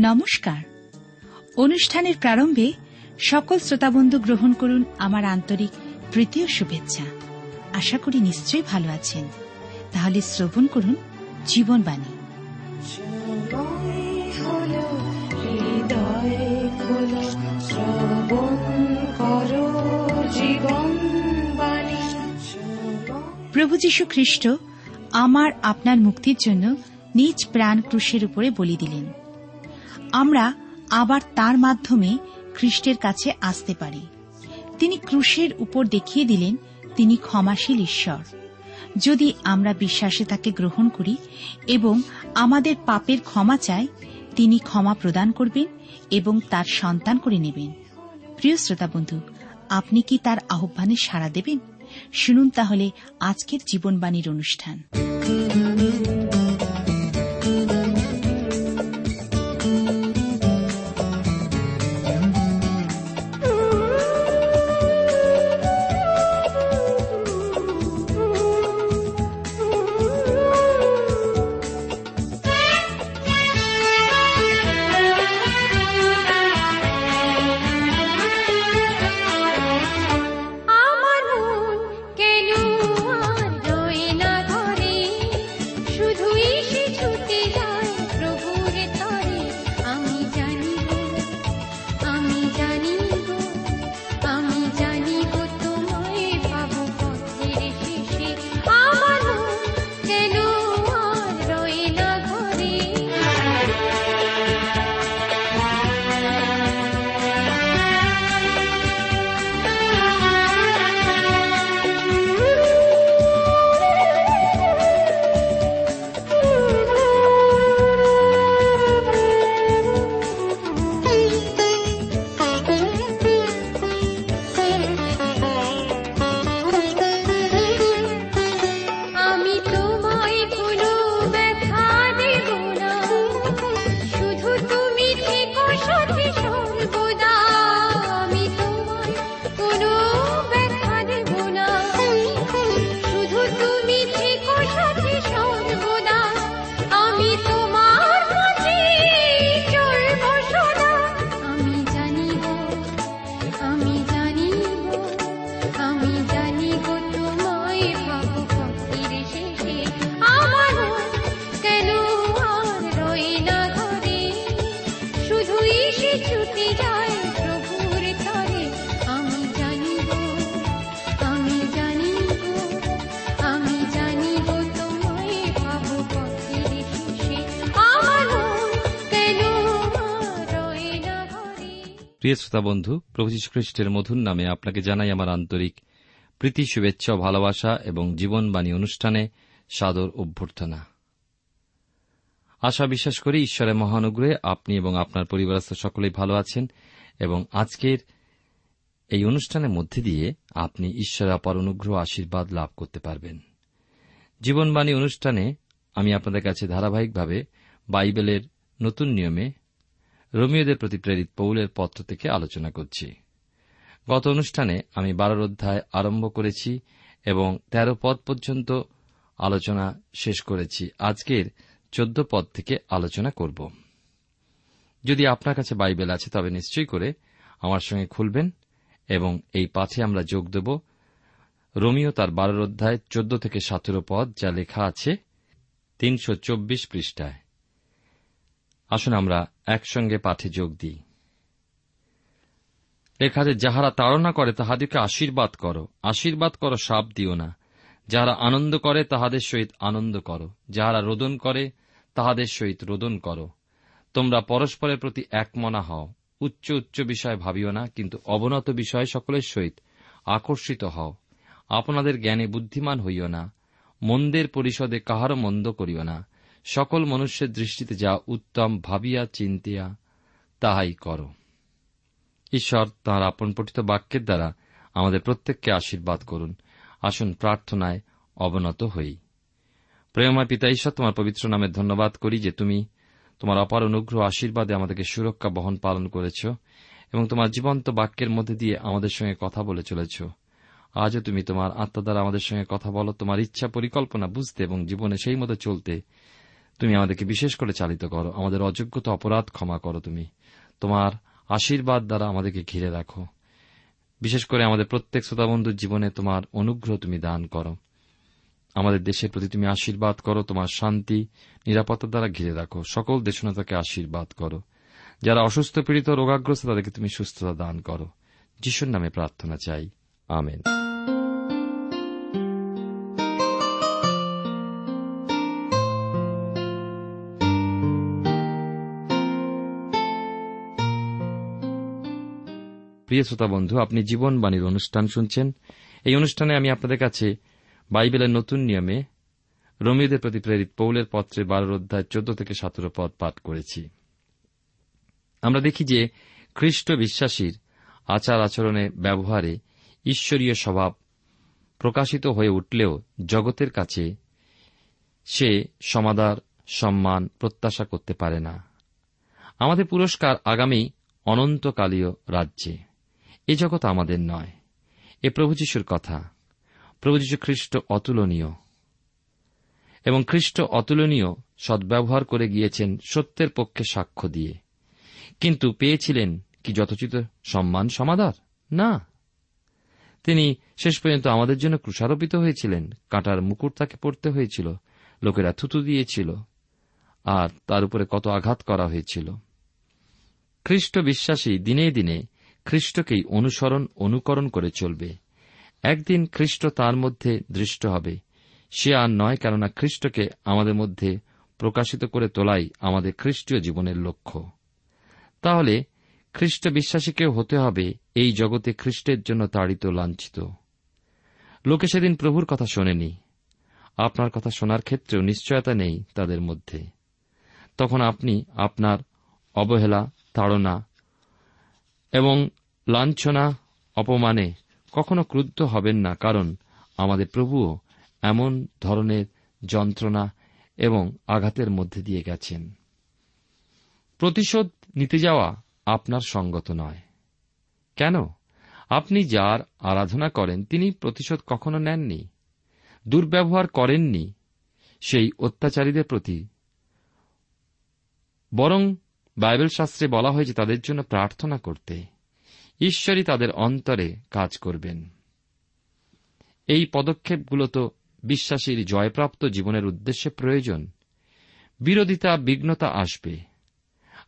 নমস্কার। অনুষ্ঠানের প্রারম্ভে সকল শ্রোতাবন্ধু গ্রহণ করুন আমার আন্তরিক তৃতীয় শুভেচ্ছা। আশা করি নিশ্চয়ই ভালো আছেন। তাহলে শ্রবণ করুন জীবনবাণী। প্রভু যীশু খ্রিস্ট আমার আপনার মুক্তির জন্য নিজ প্রাণ ক্রুশের উপরে বলি দিলেন। আমরা আবার তার মাধ্যমে খ্রিস্টের কাছে আসতে পারি। তিনি ক্রুশের উপর দেখিয়ে দিলেন, তিনি ক্ষমাশীল ঈশ্বর। যদি আমরা বিশ্বাসে তাকে গ্রহণ করি এবং আমাদের পাপের ক্ষমা চাই, তিনি ক্ষমা প্রদান করবেন এবং তার সন্তান করে নেবেন। প্রিয় শ্রোতা বন্ধু, আপনি কি তার আহ্বানে সাড়া দেবেন? শুনুন তাহলে আজকের জীবনবাণীর অনুষ্ঠান। প্রিয় শ্রোতা বন্ধু, প্রভু খ্রিস্টের মধুর নামে আপনাকে জানাই আমার আন্তরিক প্রীতি, শুভেচ্ছা, ভালোবাসা এবং জীবনবাণী অনুষ্ঠানে সাদর অভ্যর্থনা। আশা বিশ্বাস করি ঈশ্বরের মহানুগ্রহে আপনি এবং আপনার পরিবারস্থ সকলেই ভালো আছেন এবং আজকের এই অনুষ্ঠানের মধ্যে দিয়ে আপনি ঈশ্বরের অপার অনুগ্রহ, আশীর্বাদ লাভ করতে পারবেন। জীবনবাণী অনুষ্ঠানে আমি আপনাদের কাছে ধারাবাহিকভাবে বাইবেলের নতুন নিয়মে রোমিওদের প্রতি প্রেরিত পৌলের পত্র থেকে আলোচনা করছি। গত অনুষ্ঠানে আমি বারোর অধ্যায় আরম্ভ করেছি এবং তেরো পদ পর্যন্ত আলোচনা শেষ করেছি। আজকের চোদ্দ পদ থেকে আলোচনা করব। যদি আপনার কাছে বাইবেল আছে, তবে নিশ্চয়ই করে আমার সঙ্গে খুলবেন এবং এই পাঠে আমরা যোগ দেব। রোমিও তার বারোর অধ্যায় চোদ্দ থেকে সতেরো পদ, যা লেখা আছে তিনশো চব্বিশ পৃষ্ঠায়। আসুন আমরা একসঙ্গে পাঠে যোগ দিই। আছে যাহারা তাড়না করে তাহাদেরকে আশীর্বাদ করো। আশীর্বাদ করো, সাপ দিও না। যাহারা আনন্দ করে, তাহাদের সহিত আনন্দ করো। যাহারা রোদন করে, তাহাদের সহিত রোদন করো। তোমরা পরস্পরের প্রতি একমনা হও। উচ্চ উচ্চ বিষয় ভাবিও না, কিন্তু অবনত বিষয় সকলের সহিত আকর্ষিত হও। আপনাদের জ্ঞানে বুদ্ধিমান হইও না। মন্দের পরিষদে কাহারও মন্দ করিও না। সকল মনুষ্যের দৃষ্টিতে যা উত্তম ভাবিয়া চিন্তিয়া, তাহাই করো। ঈশ্বর তাঁর আপন পঠিত বাক্যের দ্বারা আমাদের প্রত্যেককে আশীর্বাদ করুন। আসুন প্রার্থনায় অবনত হই। প্রেমময় পিতা, ঈশ্বর, তোমার পবিত্র নামে ধন্যবাদ করি যে তুমি তোমার অপার অনুগ্রহ আশীর্বাদে আমাদেরকে সুরক্ষা বহন পালন করেছ এবং তোমার জীবন্ত বাক্যের মধ্যে দিয়ে আমাদের সঙ্গে কথা বলে চলেছ। আজও তুমি তোমার আত্মা দ্বারা আমাদের সঙ্গে কথা বলো, তোমার ইচ্ছা পরিকল্পনা বুঝতে এবং জীবনে সেই মতো চলতে তুমি আমাদেরকে বিশেষ করে চালিত করো। আমাদের অযোগ্যতা অপরাধ ক্ষমা করো তুমি। তোমার আশীর্বাদ দ্বারা আমাদেরকে ঘিরে রাখো। বিশেষ করে আমাদের প্রত্যেক শ্রোতাবন্ধুর জীবনে তোমার অনুগ্রহ তুমি দান করো। আমাদের দেশের প্রতি তুমি আশীর্বাদ করো, তোমার শান্তি, নিরাপত্তা দ্বারা ঘিরে রাখো। সকল দেশনাতাকে আশীর্বাদ করো। যারা অসুস্থ, পীড়িত, রোগাগ্রস্ত, তাদেরকে তুমি সুস্থতা দান করো। যিশুর নামে প্রার্থনা চাই। আমেন। প্রিয় শ্রোতা বন্ধু, আপনি জীবনবাণীর অনুষ্ঠান শুনছেন। এই অনুষ্ঠানে আমি আপনাদের কাছে বাইবেলের নতুন নিয়মে রোমিওদের প্রতি প্রেরিত পৌলের পত্রে বারোর অধ্যায় চোদ্দ থেকে সতেরো পদ পাঠ করেছি। আমরা দেখি যে খ্রিস্ট বিশ্বাসীর আচার আচরণে, ব্যবহারে ঈশ্বরীয় স্বভাব প্রকাশিত হয়ে উঠলেও জগতের কাছে সে সমাদার, সম্মান প্রত্যাশা করতে পারে না। আমাদের পুরস্কার আগামী অনন্তকালীয় রাজ্যে। এ জগৎ আমাদের নয়। এ প্রভু যিশুর কথা। প্রভু যীশু খ্রিস্ট অতুলনীয়। এবং খ্রিস্ট অতুলনীয় সদ্ব্যবহার করে গিয়েছেন সত্যের পক্ষে সাক্ষ্য দিয়ে। কিন্তু পেয়েছিলেন কি যথোচিত সম্মান সমাদার? না। তিনি শেষ পর্যন্ত আমাদের জন্য ক্রুষারোপিত হয়েছিলেন, কাঁটার মুকুট তাকে পড়তে হয়েছিল, লোকেরা থুতু দিয়েছিল, আর তার উপরে কত আঘাত করা হয়েছিল। খ্রিস্ট বিশ্বাসী দিনে দিনে খ্রিস্টকেই অনুসরণ, অনুকরণ করে চলবে। একদিন খ্রিস্ট তার মধ্যে দৃষ্ট হবে। সে আর নয়, কেননা খ্রিস্টকে আমাদের মধ্যে প্রকাশিত করে তোলাই আমাদের খ্রিস্টীয় জীবনের লক্ষ্য। তাহলে খ্রিস্ট বিশ্বাসীকেও হতে হবে, এই জগতে খ্রিস্টের জন্য তাড়িত লাঞ্ছিত। লোকে সেদিন প্রভুর কথা শোনেনি। আপনার কথা শোনার ক্ষেত্রেও নিশ্চয়তা নেই তাদের মধ্যে। তখন আপনি আপনার অবহেলা, তাড়না এবং লাঞ্ছনা, অপমানে কখনো ক্রুদ্ধ হবেন না, কারণ আমাদের প্রভুও এমন ধরনের যন্ত্রণা এবং আঘাতের মধ্যে দিয়ে গেছেন। প্রতিশোধ নিতে যাওয়া আপনার সঙ্গত নয়। কেন? আপনি যার আরাধনা করেন, তিনি প্রতিশোধ কখনো নেননি। দুর্ব্যবহার করেননি সেই অত্যাচারীদের প্রতি। বরং বাইবেল শাস্ত্রে বলা হয়েছে তাদের জন্য প্রার্থনা করতে ঈশ্বরই তাদের অন্তরে কাজ করবেন। এই পদক্ষেপগুলো তো বিশ্বাসীর জয়প্রাপ্ত জীবনের উদ্দেশ্যে প্রয়োজন। বিরোধিতা, বিঘ্নতা আসবে।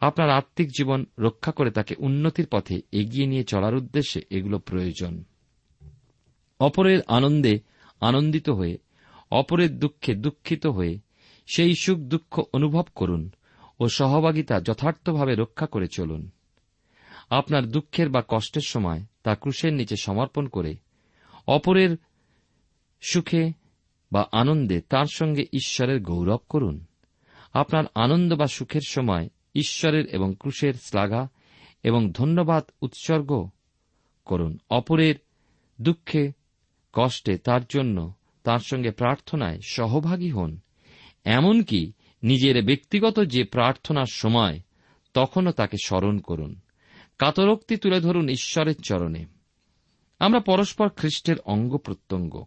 আপনার আত্মিক জীবন রক্ষা করে তাকে উন্নতির পথে এগিয়ে নিয়ে চলার উদ্দেশ্যে এগুলো প্রয়োজন। অপরের আনন্দে আনন্দিত হয়ে, অপরের দুঃখে দুঃখিত হয়ে, সেই সুখ দুঃখ অনুভব করুন। ও সহভাগিতা যথার্থভাবে রক্ষা করে চলুন। আপনার দুঃখের বা কষ্টের সময় তা ক্রুশের নিচে সমর্পণ করে, অপরের সুখে বা আনন্দে তার সঙ্গে ঈশ্বরের গৌরব করুন। আপনার আনন্দ বা সুখের সময় ঈশ্বরের এবং ক্রুশের শ্লাঘা এবং ধন্যবাদ উৎসর্গ করুন। অপরের দুঃখে, কষ্টে তার জন্য তার সঙ্গে প্রার্থনায় সহভাগী হন। এমনকি নিজের ব্যক্তিগত যে প্রার্থনার সময়, তখনও তাকে স্মরণ করুন। কাতরোক্তি তুলে ধরুন ঈশ্বরের চরণে। আমরা পরস্পর খ্রিস্টের অঙ্গ প্রত্যঙ্গ,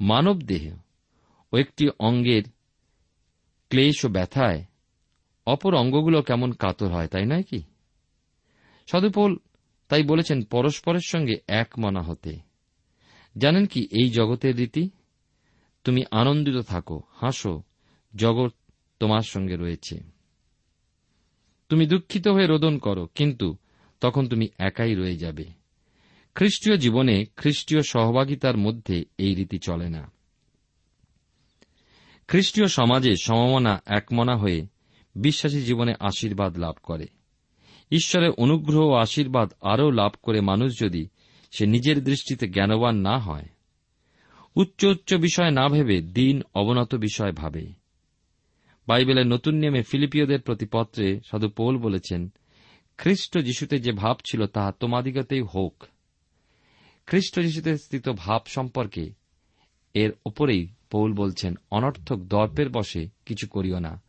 মানব দেহ ও একটি অঙ্গের ক্লেশ ও ব্যথায় অপর অঙ্গগুলো কেমন কাতর হয়, তাই নয় কি? সদুপল তাই বলেছেন, পরস্পরের সঙ্গে এক মনা হতে। জানেন কি এই জগতের রীতি? তুমি আনন্দিত থাকো, হাসো, জগৎ তোমার সঙ্গে রয়েছে। তুমি দুঃখিত হয়ে রোদন করো, কিন্তু তখন তুমি একাই রয়ে যাবে। খ্রিস্টীয় জীবনে খ্রিস্টীয় সহভাগিতার মধ্যে এই রীতি চলে না। খ্রিস্টীয় সমাজে সমমনা, একমনা হয়ে বিশ্বাসী জীবনে আশীর্বাদ লাভ করে। ঈশ্বরের অনুগ্রহ ও আশীর্বাদ আরও লাভ করে মানুষ যদি সে নিজের দৃষ্টিতে জ্ঞানবান না হয়। উচ্চ উচ্চ বিষয় না ভেবে, দিন অবনত বিষয় ভাবে। বাইবেলের নতুন নিয়মে ফিলিপিওদের প্রতি পত্রে সাধু পৌল বলেছেন, খ্রিস্ট যিশুতে যে ভাব ছিল তাহা তোমাদিগতেই হোক। খ্রিস্ট যিশুতে স্থিত ভাব সম্পর্কে এর ওপরেই পৌল বলছেন, অনর্থক দর্পের বসে কিছু করিও না,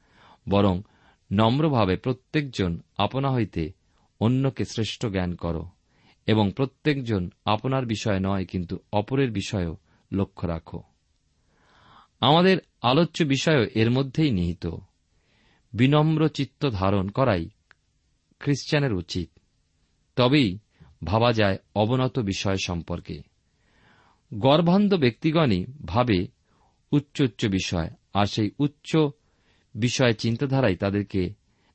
বরং নম্রভাবে প্রত্যেকজন আপনা হইতে অন্যকে শ্রেষ্ঠ জ্ঞান করো, এবং প্রত্যেকজন আপনার বিষয় নয়, কিন্তু অপরের বিষয়ও লক্ষ্য রাখো। আমাদের আলোচ্য বিষয়ও এর মধ্যেই নিহিত। বিনম্র চিত্ত ধারণ করাই খ্রিস্টানের উচিত। তবেই ভাবা যায় অবনত বিষয় সম্পর্কে। গর্ভান্ধ ব্যক্তিগণই ভাবে উচ্চ উচ্চ বিষয়, আর সেই উচ্চ বিষয় চিন্তাধারাই তাদেরকে,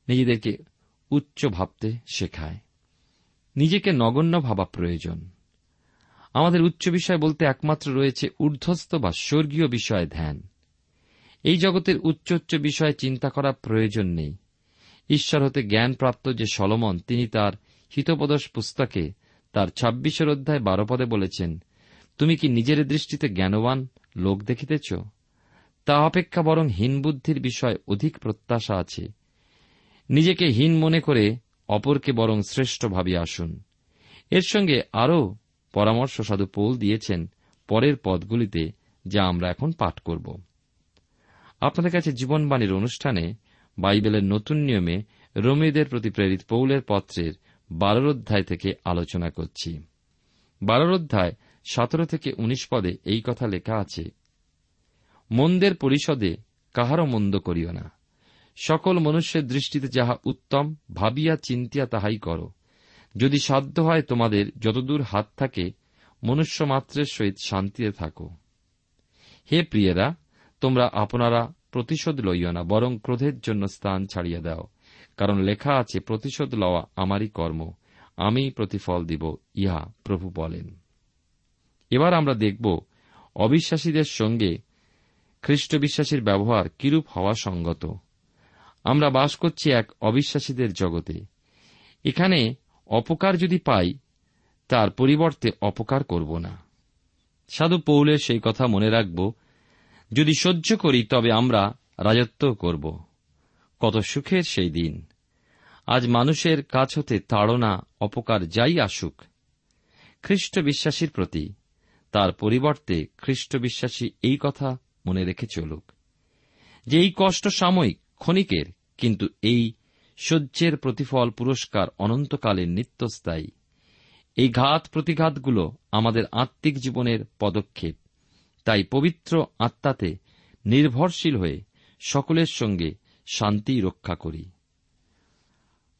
নিজেদেরকে উচ্চ ভাবতে শেখায়। নিজেকে নগণ্য ভাবা প্রয়োজন। আমাদের উচ্চ বিষয় বলতে একমাত্র রয়েছে ঊর্ধ্বস্ত বা স্বর্গীয় বিষয়ে ধ্যান। এই জগতের উচ্চ উচ্চ বিষয়ে চিন্তা করা প্রয়োজন নেই। ঈশ্বর হতে জ্ঞানপ্রাপ্ত যে সলমন, তিনি তার হিতপদস পুস্তকে তার ছাব্বিশের অধ্যায় বারো পদে বলেছেন, তুমি কি নিজের দৃষ্টিতে জ্ঞানবান লোক দেখিতেছ? তা অপেক্ষা বরং হীন বুদ্ধির বিষয় অধিক প্রত্যাশা আছে। নিজেকে হীন মনে করে অপরকে বরং শ্রেষ্ঠ ভাবিয়া আসুন। এর সঙ্গে আরও পরামর্শ সাধু পৌল দিয়েছেন পরের পদগুলিতে, যা আমরা এখন পাঠ করব। আপনাদের কাছে জীবনবাণীর অনুষ্ঠানে বাইবেলের নতুন নিয়মে রোমীদের প্রতি প্রেরিত পৌলের পত্রের বারোর অধ্যায় থেকে আলোচনা করছি। বারোর অধ্যায় সতেরো থেকে উনিশ পদে এই কথা লেখা আছে, মন্দের পরিষদে কাহারও মন্দ করিও না। সকল মনুষ্যের দৃষ্টিতে যাহা উত্তম, ভাবিয়া চিন্তিয়া তাহাই করো। যদি সাধ্য হয় তোমাদের যতদূর হাত থাকে মনুষ্য মাত্রের সহিত শান্তিতে থাকো। হে প্রিয়েরা তোমরা আপনারা প্রতিশোধ লইও না, বরং ক্রোধের জন্য স্থান ছাড়িয়ে দাও। কারণ লেখা আছে, প্রতিশোধ লওয়া আমারই কর্ম, আমি প্রতিফল দিব, ইহা প্রভু বলেন। এবার আমরা দেখব, অবিশ্বাসীদের সঙ্গে খ্রিস্ট বিশ্বাসীর ব্যবহার কিরূপ হওয়া সঙ্গত। আমরা বাস করছি এক অবিশ্বাসীদের জগতে। এখানে অপকার যদি পাই, তার পরিবর্তে অপকার করব না। সাধু পৌলের সেই কথা মনে রাখব যদি সহ্য করি, তবে আমরা রাজত্ব করব। কত সুখের সেই দিন। আজ মানুষের কাছ হতে তাড়না, অপকার যাই আসুক। খ্রিস্ট বিশ্বাসীর প্রতি তার পরিবর্তে খ্রিস্ট বিশ্বাসী এই কথা মনে রেখে চলুক। যে এই কষ্ট সাময়িক, ক্ষণিকের, কিন্তু এই সহ্যের প্রতিফল পুরস্কার অনন্তকালের নিত্যস্থায়ী। এই ঘাত প্রতিঘাতগুলো আমাদের আত্মিক জীবনের পদক্ষেপ। তাই পবিত্র আত্মাতে নির্ভরশীল হয়ে সকলের সঙ্গে শান্তি রক্ষা করি।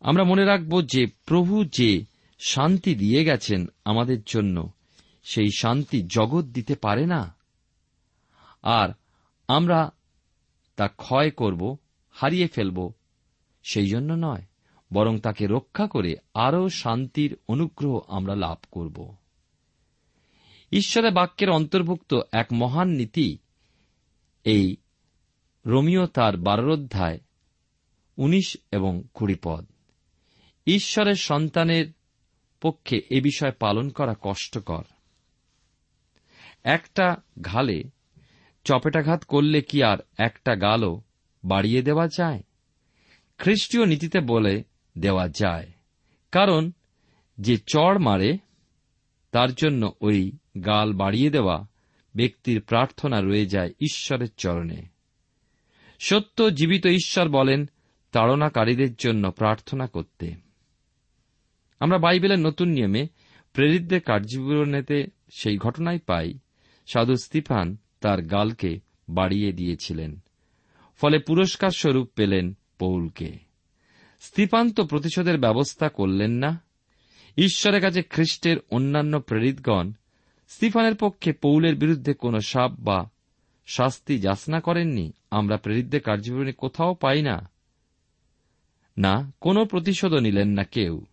আমরা মনে রাখব যে প্রভু যে শান্তি দিয়ে গেছেন আমাদের জন্য, সেই শান্তি জগৎ দিতে পারে না। আর আমরা তা ক্ষয় করব, হারিয়ে ফেলব, সেই জন্য নয়, বরং তাকে রক্ষা করে আরও শান্তির অনুগ্রহ আমরা লাভ করব। ঈশ্বরের বাক্যের অন্তর্ভুক্ত এক মহান নীতি। এই রোমিও তার বারোধ্যায় উনিশ এবং কুড়ি পদ। ঈশ্বরের সন্তানের পক্ষে এ বিষয় পালন করা কষ্টকর। একটা ঘালে চপেটাঘাত করলে কি আর একটা গালও বাড়িয়ে দেওয়া যায়? খ্রিস্টীয় নীতিতে বলে দেওয়া যায়, কারণ যে চড় মারে, তার জন্য ওই গাল বাড়িয়ে দেওয়া, ব্যক্তির প্রার্থনা রয়ে যায় ঈশ্বরের চরণে। সত্য জীবিত ঈশ্বর বলেন, তাড়নাকারীদের জন্য প্রার্থনা করতে। আমরা বাইবেলের নতুন নিয়মে প্রেরিতদের কার্যবিবরণেতে সেই ঘটনায় পাই। সাধু স্তিফান তার গালকে বাড়িয়ে দিয়েছিলেন, ফলে পুরস্কার স্বরূপ পেলেন পৌলকে। স্তিফান তো প্রতিশোধের ব্যবস্থা করলেন না। ঈশ্বরের কাছে খ্রিস্টের অন্যান্য প্রেরিতগণ স্তিফানের পক্ষে পৌলের বিরুদ্ধে কোন সাপ বা শাস্তি যাচনা করেননি। আমরা প্রেরিতদের কার্যবিবরণী কোথাও পাই না। না, কোন প্রতিশোধও নিলেন না কেউ।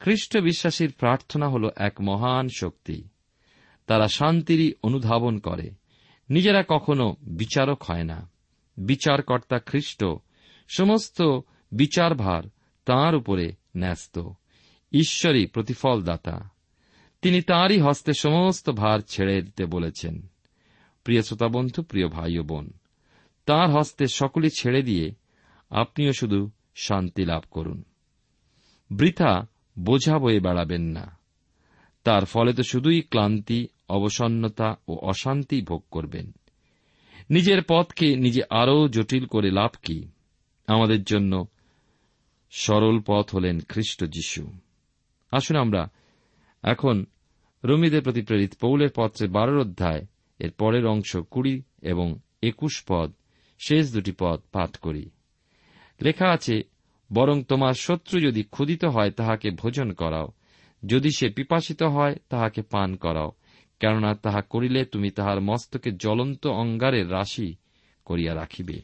খ্রিস্ট বিশ্বাসীর প্রার্থনা হল এক মহান শক্তি। তারা শান্তিরই অনুধাবন করে। নিজেরা কখনো বিচারক হয় না। বিচারকর্তা খ্রিস্ট সমস্ত বিচারভার তাঁর উপরে ন্যস্ত। ঈশ্বরই প্রতিফলদাতা। তিনি তাঁরই হস্তে সমস্ত ভার ছেড়ে দিতে বলেছেন। প্রিয় শ্রোতা বন্ধু প্রিয় ভাই ও বোন, তাঁর হস্তে সকলে ছেড়ে দিয়ে আপনিও শুধু শান্তি লাভ করুন। বৃথা বোঝা বয়ে বেড়াবেন না। তার ফলে তো শুধুই ক্লান্তি, অবসন্নতা ও অশান্তি ভোগ করবেন। নিজের পথকে নিজে আরও জটিল করে লাভ কি? আমাদের জন্য সরল পথ হলেন খ্রিস্ট যীশু। আসুন আমরা এখন রমিদের প্রতি প্রেরিত পৌলের পত্রে বারোর অধ্যায়, এর পরের অংশ কুড়ি এবং একুশ পদ, শেষ দুটি পদ পাঠ করি। লেখা আছে, বরং তোমার শত্রু যদি ক্ষুদিত হয় তাহাকে ভোজন করাও, যদি সে পিপাসিত হয় তাহাকে পান করাও, কেননা তাহা করিলে তুমি তাহার মস্তকে জ্বলন্ত অঙ্গারের রাশি করিয়া রাখিবে।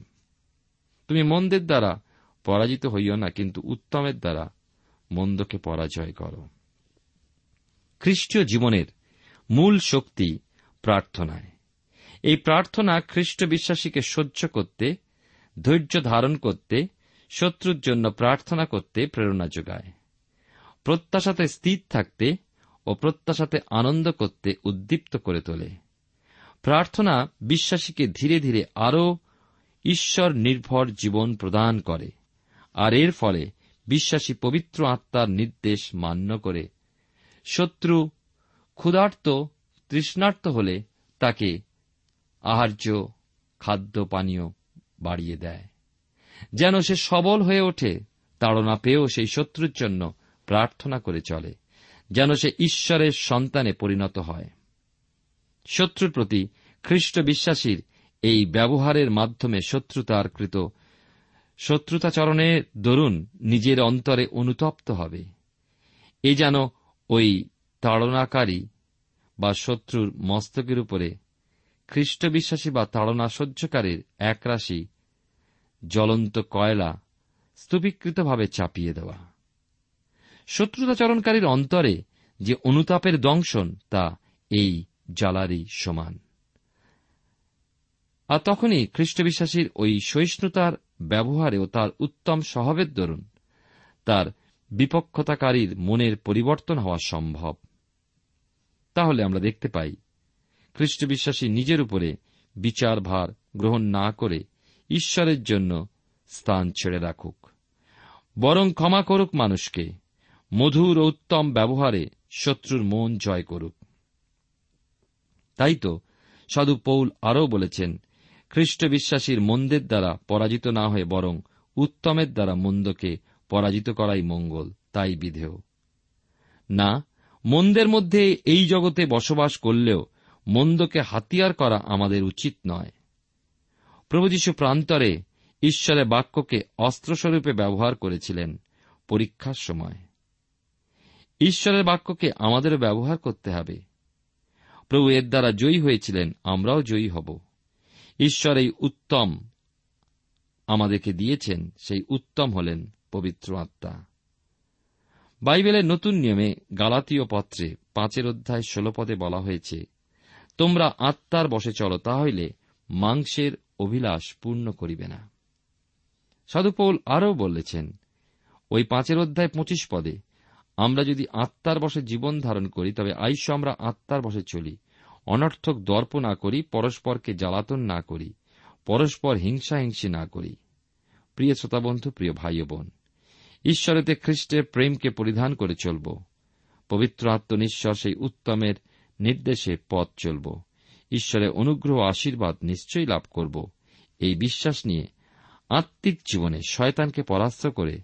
তুমি মন্দের দ্বারা পরাজিত হইও না, কিন্তু উত্তমের দ্বারা মন্দকে পরাজয় করো। খ্রিস্টীয় জীবনের মূল শক্তি প্রার্থনায়। এই প্রার্থনা খ্রিস্ট বিশ্বাসীকে সহ্য করতে, ধৈর্য ধারণ করতে, শত্রুর জন্য প্রার্থনা করতে প্রেরণা যোগায়। প্রত্যাশাতে স্থির থাকতে ও প্রত্যাশাতে আনন্দ করতে উদ্দীপ্ত করে তোলে। প্রার্থনা বিশ্বাসীকে ধীরে ধীরে আরও ঈশ্বর নির্ভর জীবন প্রদান করে, আর এর ফলে বিশ্বাসী পবিত্র আত্মার নির্দেশ মান্য করে শত্রু ক্ষুধার্ত, তৃষ্ণার্ত হলে তাকে আহার্য খাদ্য পানীয় বাড়িয়ে দেয়। যেন সে সবল হয়ে ওঠে, তাড়না পেয়েও সেই শত্রুর জন্য প্রার্থনা করে চলে। যেন সে ঈশ্বরের সন্তানে পরিণত হয়। শত্রুর প্রতি খ্রিস্ট বিশ্বাসীর এই ব্যবহারের মাধ্যমে শত্রুতার কৃত শত্রুতাচরণের দরুন নিজের অন্তরে অনুতপ্ত হবে। এ যেন ওই তাড়নাকারী বা শত্রুর মস্তকের উপরে খ্রিস্ট বিশ্বাসী বা তাড়না সহ্যকারীর একরাশি জ্বলন্ত কয়লা স্তূপীকৃতভাবে চাপিয়ে দেওয়া। শত্রুতাচরণকারীর অন্তরে যে অনুতাপের দংশন, তা এই জ্বালারই সমান। আর তখনই খ্রিস্টবিশ্বাসীর ওই সহিষ্ণুতার ব্যবহারে ও তার উত্তম স্বভাবের দরুন তার বিপক্ষতাকারীর মনের পরিবর্তন হওয়া সম্ভব। তাহলে আমরা দেখতে পাই খ্রিস্টবিশ্বাসী নিজের উপরে বিচার ভার গ্রহণ না করে ঈশ্বরের জন্য স্থান ছেড়ে রাখুক। বরং ক্ষমা করুক মানুষকে, মধুর ও উত্তম ব্যবহারে শত্রুর মন জয় করুক। তাই তো সাধু পৌল আরও বলেছেন, খ্রিস্ট বিশ্বাসীর মন্দের দ্বারা পরাজিত না হয়ে বরং উত্তমের দ্বারা মন্দকে পরাজিত করাই মঙ্গল, তাই বিধেয়। না, মন্দের মধ্যে এই জগতে বসবাস করলেও মন্দকে হাতিয়ার করা আমাদের উচিত নয়। প্রভু যীশু প্রান্তরে ঈশ্বরের বাক্যকে অস্ত্রস্বরূপে ব্যবহার করেছিলেন পরীক্ষার সময়। ঈশ্বরের বাক্যকে আমাদেরও ব্যবহার করতে হবে। প্রভু এর দ্বারা জয়ী হয়েছিলেন, আমরাও জয়ী হব। ঈশ্বর এই উত্তম আমাদেরকে দিয়েছেন, সেই উত্তম হলেন পবিত্র আত্মা। বাইবেলের নতুন নিয়মে গালাতীয় পত্রে পাঁচের অধ্যায় ষোল পদে বলা হয়েছে, তোমরা আত্মার বসে চলো তাহলে মাংসের অভিলাষ পূর্ণ করিবে না। সাধুপৌল আরও বলেছেন, ওই পাঁচের অধ্যায় পঁচিশ পদে আমরা যদি আত্মার বসে জীবন ধারণ করি, তবে আইস আমরা আত্মার বসে চলি, অনর্থক দর্প না করি, পরস্পরকে জ্বালাতন না করি, পরস্পর হিংসাহিংসি না করি। প্রিয় শ্রোতাবন্ধু প্রিয় ভাই বোন ঈশ্বরেতে খ্রিস্টের প্রেমকে পরিধান করে চলব। পবিত্র আত্মনিশ্বর সেই উত্তমের নির্দেশে পথ চলব। ঈশ্বরের অনুগ্রহ আশীর্বাদ নিশ্চয়ই লাভ করব। এই বিশ্বাস নিয়ে আত্মিক জীবনে শয়তানকে পরাস্ত করে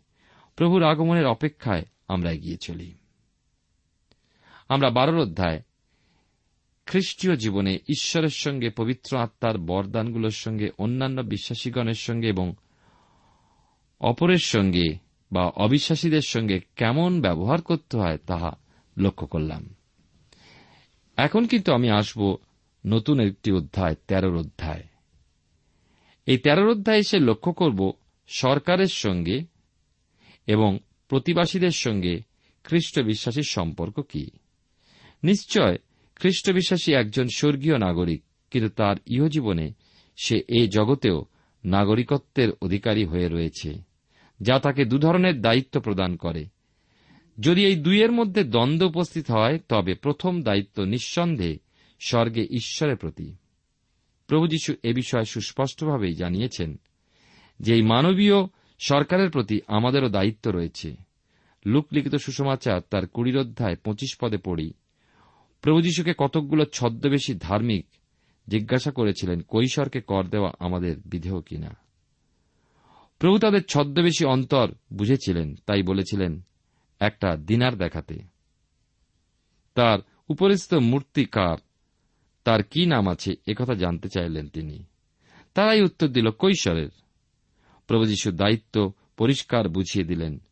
প্রভুর আগমনের অপেক্ষায় আমরা এগিয়ে চলি। আমরা বারোর অধ্যায়, খ্রিস্টীয় জীবনে ঈশ্বরের সঙ্গে পবিত্র আত্মার বরদানগুলোর সঙ্গে অন্যান্য বিশ্বাসীগণের সঙ্গে এবং অপরের সঙ্গে বা অবিশ্বাসীদের সঙ্গে কেমন ব্যবহার করতে হয় তাহা লক্ষ্য করলাম। এখন কিন্তু আমি আসব নতুন একটি অধ্যায়, তেরোর অধ্যায়। এই তেরোর অধ্যায় এসে লক্ষ্য করব সরকারের সঙ্গে এবং প্রতিবাসীদের সঙ্গে খ্রিস্ট বিশ্বাসীর সম্পর্ক কি। নিশ্চয় খ্রিস্ট বিশ্বাসী একজন স্বর্গীয় নাগরিক, কিন্তু তার ইহজীবনে সে এ জগতেও নাগরিকত্বের অধিকারী হয়ে রয়েছে। যা তাকে দুধরনের দায়িত্ব প্রদান করে। যদি এই দুইয়ের মধ্যে দ্বন্দ্ব উপস্থিত হয়, তবে প্রথম দায়িত্ব নিঃসন্দেহে স্বর্গে ঈশ্বরের প্রতি। প্রভু যীশু এ বিষয়ে সুস্পষ্টভাবেই জানিয়েছেন যে এই মানবীয় সরকারের প্রতি আমাদেরও দায়িত্ব রয়েছে। লুকলিখিত সুষমাচার তার কুড়ির অধ্যায় পঁচিশ পদে পড়ি, প্রভু যীশুকে কতকগুলো ছদ্মবেশী ধার্মিক জিজ্ঞাসা করেছিলেন, কৈশোরকে কর দেওয়া আমাদের বিধেয় কিনা প্রভু তাদের ছদ্মবেশী অন্তর বুঝেছিলেন, তাই বলেছিলেন, একটা দিনার দেখাতে। তার উপরিস্থ মূর্তিকার তার কি নাম আছে একথা জানতে চাইলেন তিনি। তারাই উত্তর দিল, কৈশোরের। প্রভু যীশুর দায়িত্ব পরিষ্কার বুঝিয়ে দিলেন,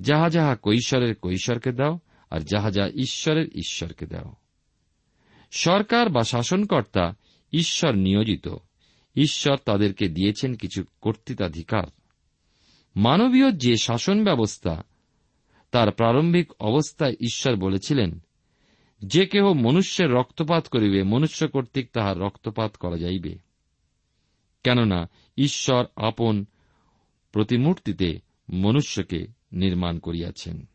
যাহা যাহা কৈশোরের কৈশোরকে দাও, আর যাহা যা ঈশ্বরের ঈশ্বরকে দাও। সরকার বা শাসনকর্তা ঈশ্বর নিয়োজিত। ঈশ্বর তাদেরকে দিয়েছেন কিছু কর্তৃত্বাধিকার। মানবীয় যে শাসন ব্যবস্থা, তার প্রারম্ভিক অবস্থায় ঈশ্বর বলেছিলেন, যে কেহ মনুষ্যের রক্তপাত করিবে, মনুষ্য কর্তৃক তাহার রক্তপাত করা যাইবে। কেননা ঈশ্বর আপন প্রতিমূর্তিতে মনুষ্যকে নির্মাণ করিয়াছেন।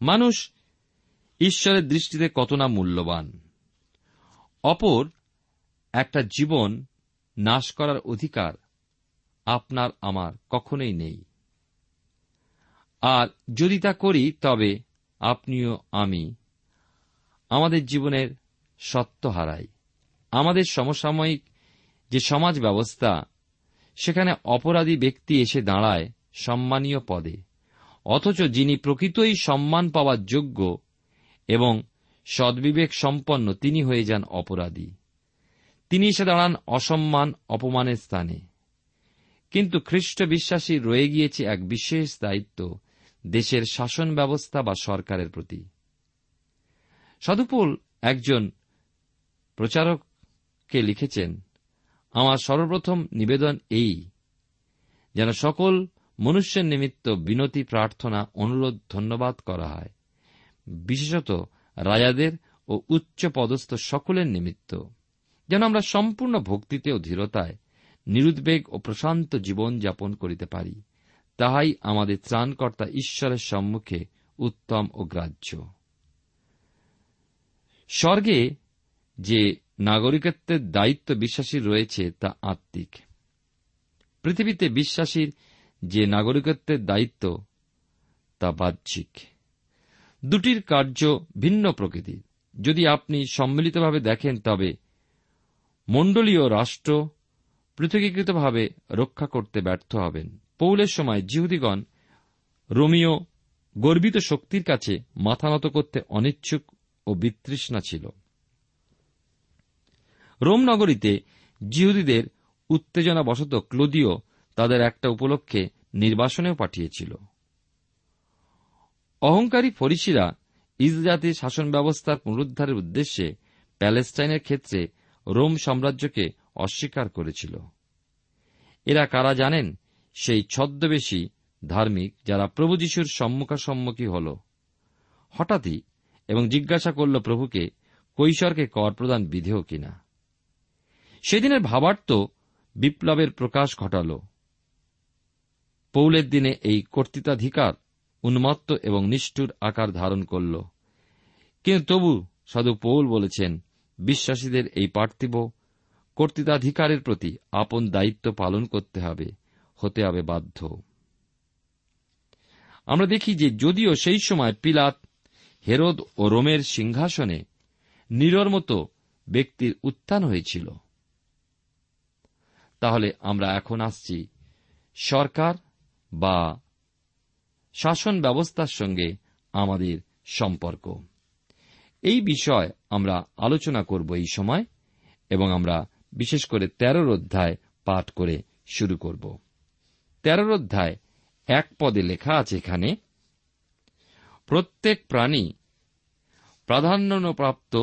মানুষ ঈশ্বরের দৃষ্টিতে কত না মূল্যবান। অপর একটা জীবন নাশ করার অধিকার আপনার আমার কখনোই নেই। আর যদি তা করি, তবে আপনিও আমি আমাদের জীবনের সত্য হারাই। আমাদের সমসাময়িক যে সমাজ ব্যবস্থা, সেখানে অপরাধী ব্যক্তি এসে দাঁড়ায় সম্মানীয় পদে। অথচ যিনি প্রকৃতই সম্মান পাওয়ার যোগ্য এবং সদ্বিবেক সম্পন্ন, তিনি হয়ে যান অপরাধী। তিনি এসে দাঁড়ান অসম্মান, অপমানের স্থানে। কিন্তু খ্রিস্ট বিশ্বাসী রয়ে গিয়েছে এক বিশেষ দায়িত্ব, দেশের শাসন ব্যবস্থা বা সরকারের প্রতি। সাধুপোল একজন প্রচারককে লিখেছেন, আমার সর্বপ্রথম নিবেদন এই, যেন সকল মনুষ্যের নিমিত্ত বিনতি, প্রার্থনা, অনুরোধ, ধন্যবাদ করা হয়, বিশেষত রাজাদের ও উচ্চ পদস্থ সকলের নিমিত্ত। যেন আমরা সম্পূর্ণ ভক্তিতে ও ধীরতায় নিরুদ্বেগ ও প্রশান্ত জীবন যাপন করিতে পারি। তাহাই আমাদের ত্রাণকর্তা ঈশ্বরের সম্মুখে উত্তম ও গ্রাহ্য। স্বর্গে যে নাগরিকত্বের দায়িত্ব বিশ্বাসীর রয়েছে, তা আত্মিক। পৃথিবীতে বিশ্বাসীর যে নাগরিকত্বের দায়িত্ব, তা বাহ্যিক। দুটির কার্য ভিন্ন প্রকৃতির। যদি আপনি সম্মিলিতভাবে দেখেন, তবে মণ্ডলীয় রাষ্ট্র পৃথকীকৃতভাবে রক্ষা করতে ব্যর্থ হবেন। পৌলের সময় জিহুদিগণ রোমিও গর্বিত শক্তির কাছে মাথা নত করতে অনিচ্ছুক ও বিতৃষ্ণা ছিল। রোম নগরীতে জিহুদীদের উত্তেজনা বশত ক্লোদীয় তাদের একটা উপলক্ষে নির্বাসনেও পাঠিয়েছিল। অহংকারী ফরিসিরা ইসরাতের শাসন ব্যবস্থার পুনরুদ্ধারের উদ্দেশ্যে প্যালেস্টাইনের ক্ষেত্রে রোম সাম্রাজ্যকে অস্বীকার করেছিল। এরা কারা জানেন? সেই ছদ্মবেশী ধার্মিক যারা প্রভু যিশুর সম্মুখাসম্মুখী হল। হঠাৎই এবং জিজ্ঞাসা করল প্রভুকে, কৈশোরকে কর প্রদান বিধেয় কিনা? সেদিনের ভাবার্থ বিপ্লবের প্রকাশ ঘটাল। পৌলের দিনে এই কর্তৃত্বাধিকার উন্মত্ত এবং নিষ্ঠুর আকার ধারণ করল। কিন্তু তবু সাধু পৌল বলেছেন, বিশ্বাসীদের এই পার্থিব কর্তৃত্বাধিকারের প্রতি আপন দায়িত্ব পালন করতে হবে, হতে হবে বাধ্য। আমরা দেখি যে যদিও সেই সময় পিলাত, হেরোদ ও রোমের সিংহাসনে নিরর মতো ব্যক্তির উত্থান হয়েছিল। তাহলে আমরা এখন আসছি সরকার বা শাসন ব্যবস্থার সঙ্গে আমাদের সম্পর্ক। এই বিষয় আমরা আলোচনা করব এই সময় এবং আমরা বিশেষ করে তেরোর অধ্যায় পাঠ করে শুরু করব। তেরোর অধ্যায় এক পদে লেখা আছে এখানে, প্রত্যেক প্রাণী প্রাধান্যপ্রাপ্ত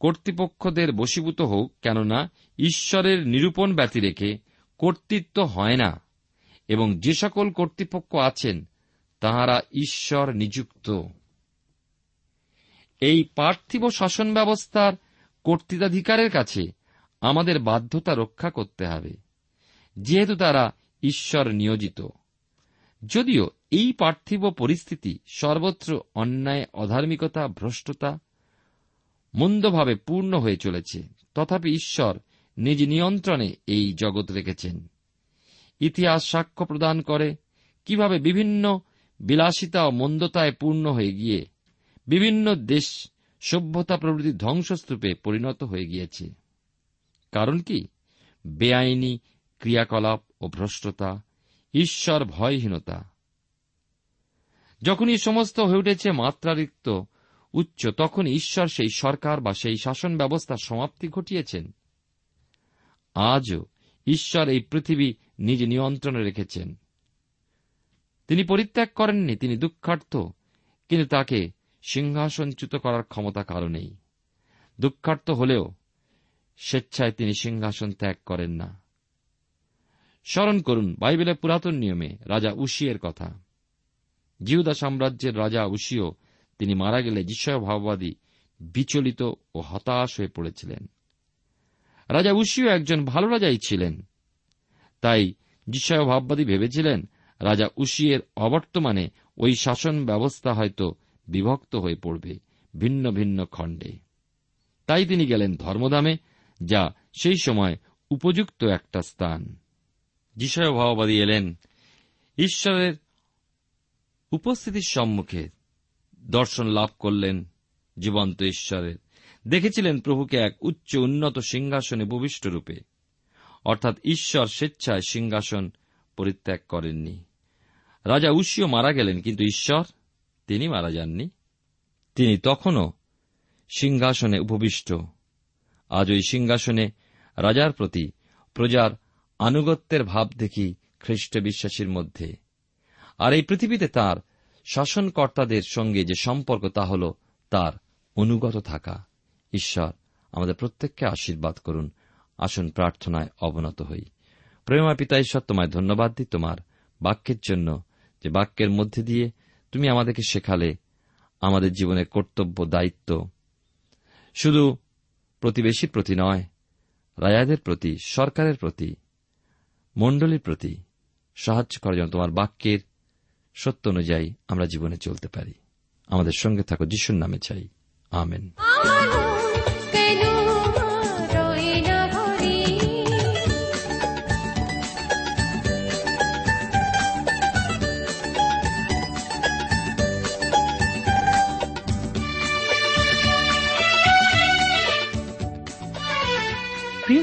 কর্তৃপক্ষদের বশীভূত হোক, কেননা ঈশ্বরের নিরূপণ ব্যতি রেখে কর্তৃত্ব হয় না, এবং যে সকল কর্তৃপক্ষ আছেন, তাহারা ঈশ্বর নিযুক্ত। এই পার্থিব শাসন ব্যবস্থার কর্তৃত্বাধিকারের কাছে আমাদের বাধ্যতা রক্ষা করতে হবে। যেহেতু তারা ঈশ্বর নিয়োজিত। যদিও এই পার্থিব পরিস্থিতি সর্বত্র অন্যায়, অধার্মিকতা, ভ্রষ্টতা মন্দভাবে পূর্ণ হয়ে চলেছে, তথাপি ঈশ্বর নিজ নিয়ন্ত্রণে এই জগৎ রেখেছেন। ইতিহাস সাক্ষ্য প্রদান করে কীভাবে বিভিন্ন বিলাসিতা ও মন্দতায় পূর্ণ হয়ে গিয়ে বিভিন্ন দেশ সভ্যতা প্রভৃতি ধ্বংসস্তূপে পরিণত হয়ে গিয়েছে। কারণ কি? বেআইনি, ক্রিয়াকলাপ ও ভ্রষ্টতা ঈশ্বর ভয়হীনতা যখন এই সমস্ত হয়ে উঠেছে মাত্রারিক্ত উচ্চ তখন ঈশ্বর সেই সরকার বা সেই শাসন ব্যবস্থার সমাপ্তি ঘটিয়েছেন। আজও ঈশ্বর এই পৃথিবী নিজ নিয়ন্ত্রণে রেখেছেন। তিনি পরিত্যাগ করেননি, তিনি দুঃখার্থ, কিন্তু তাকে সিংহাসনচ্যুত করার ক্ষমতা কারণেই দুঃখার্থ হলেও স্বেচ্ছায় তিনি সিংহাসন ত্যাগ করেন না। স্মরণ করুন, বাইবেলের পুরাতন নিয়মে রাজা উশিয়ের কথা। জিহুদা সাম্রাজ্যের রাজা উশিও তিনি মারা গেলে যিশয় ভাববাদী বিচলিত ও হতাশ হয়ে পড়েছিলেন। রাজা উশিও একজন ভালো রাজাই ছিলেন। তাই যিশয় ভাববাদী ভেবেছিলেন রাজা উশিয়ের অবর্তমানে ওই শাসন ব্যবস্থা হয়তো বিভক্ত হয়ে পড়বে ভিন্ন ভিন্ন খণ্ডে। তাই তিনি গেলেন ধর্মধামে যা সেই সময় উপযুক্ত একটা স্থান। যিশয় ভাববাদী এলেন, ঈশ্বরের উপস্থিতির সম্মুখে দর্শন লাভ করলেন জীবন্ত ঈশ্বরের। দেখেছিলেন প্রভুকে এক উচ্চ উন্নত সিংহাসনে ভূমিষ্ঠ রূপে। অর্থাৎ ঈশ্বর স্বেচ্ছায় সিংহাসন পরিত্যাগ করেননি। রাজা উশিও মারা গেলেন, কিন্তু ঈশ্বর, তিনি মারা যাননি। তিনি তখনও সিংহাসনে উপবিষ্ট। আজ ওই সিংহাসনে রাজার প্রতি প্রজার আনুগত্যের ভাব দেখি খ্রিস্ট বিশ্বাসীর মধ্যে। আর এই পৃথিবীতে তার শাসনকর্তাদের সঙ্গে যে সম্পর্ক, তা হল তার অনুগত থাকা। ঈশ্বর আমাদের প্রত্যেককে আশীর্বাদ করুন। আসুন প্রার্থনায় অবনত হই। প্রেমা পিতা, ঈশ্বর, তোমায় ধন্যবাদ দিই তোমার বাক্যের জন্য, যে বাক্যের মধ্যে দিয়ে তুমি আমাদেরকে শেখালে আমাদের জীবনের কর্তব্য, দায়িত্ব। শুধু প্রতিবেশীর প্রতি নয় রাজাদের প্রতি, সরকারের প্রতি, মণ্ডলীর প্রতি। সাহায্য করার জন্য তোমার বাক্যের সত্য অনুযায়ী আমরা জীবনে চলতে পারি। আমাদের সঙ্গে থাকো, যিশুর নামে চাই। আমেন।